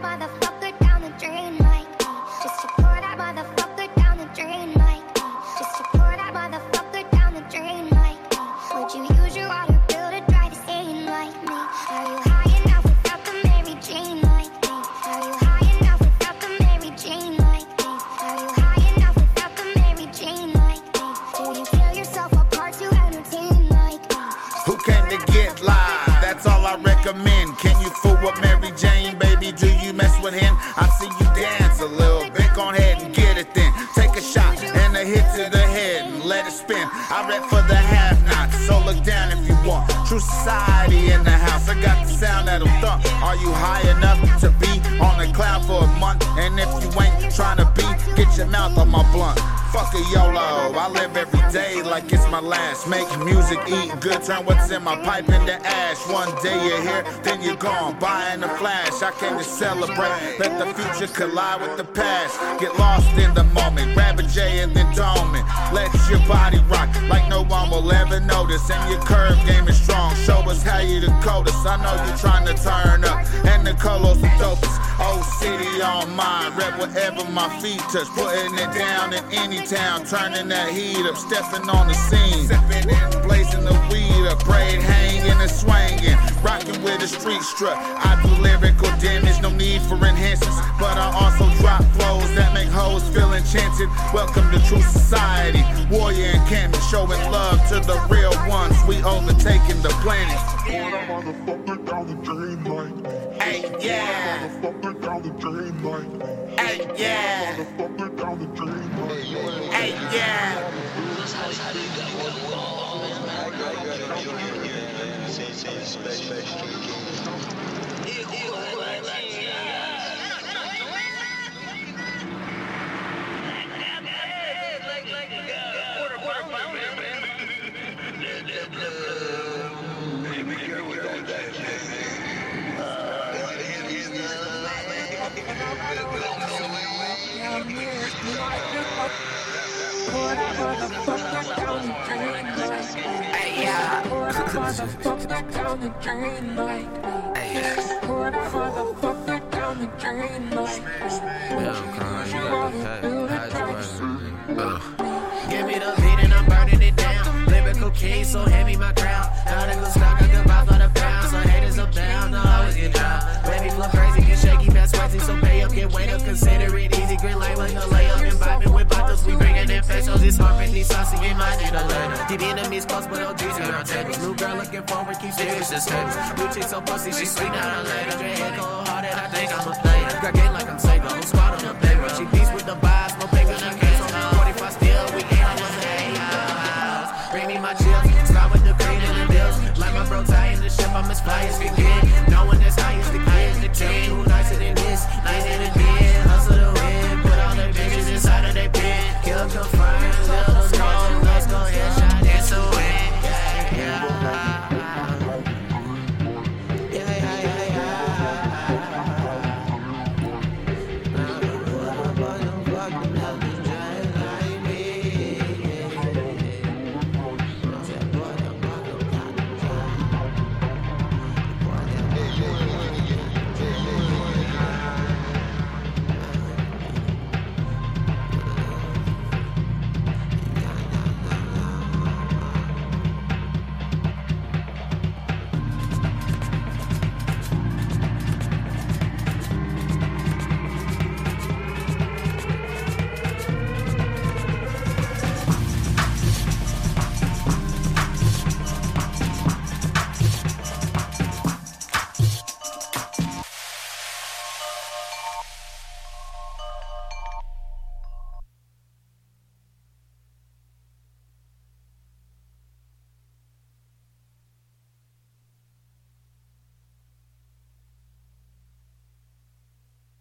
that motherfucker down the drain like me. Just to pour that motherfucker down the drain like me. Just to pour that motherfucker down the drain like me. Would you use your water bill to dry the stain like me? Are you high enough without the Mary Jane like me? Are you high enough without the Mary Jane like me? Are you high enough without the Mary Jane like me? Do you feel yourself apart to entertain like me? Who came to get live? That's all I recommend. Can you fool with Mary Jane, I see you dance a little bit. Go ahead and get it then. Take a shot and a hit to the head and let it spin. I rap for the have nots, so look down if you want. True society in the house. I got the sound that'll thump. Are you high enough to I live every day like it's my last. Make music, eat good, turn what's in my pipe into ash. One day you're here, then you're gone. Buying a flash. I came to celebrate. Let the future collide with the past. Get lost in the moment. Grab a J and then dome. Let your body rock like no one will ever notice. And your curve game is strong. Show us how you the coldest. I know you're trying to turn on mine. Rep whatever my feet touch. Putting it down in any town. Turning that heat up. Stepping on the scene. Sipping and blazing the weed up. Braid hanging and swinging. Rocking with a street strut. I do hoes. Welcome to true society. Warrior and Camden showing love to the real ones. We overtaking the planet. Pour that motherfucker down the drain like me. Hey, yeah. Motherfucker down the drain. Hey, yeah. Motherfucker down the drain like me. Hey, yeah. Motherfucker down the drain like me. Pour that motherfucker down the drain like me saucy, he might need a letter. Keep enemies close, but OGs in our tables. New girl looking forward, keep serious as tables. New chick so pussy, she sweet, not a later. Drink cold hearted, I think I'm a player. Got game like I'm single, who squad on the paper. She beats with the vibes, no paper, no case. 45 still, we ain't on the house. Bring me my chips, start with the green and the bills. Like my bro, tie in the ship, I'm as fly as we get. Knowing as high as the kid, the team. who nicer than this, nicer than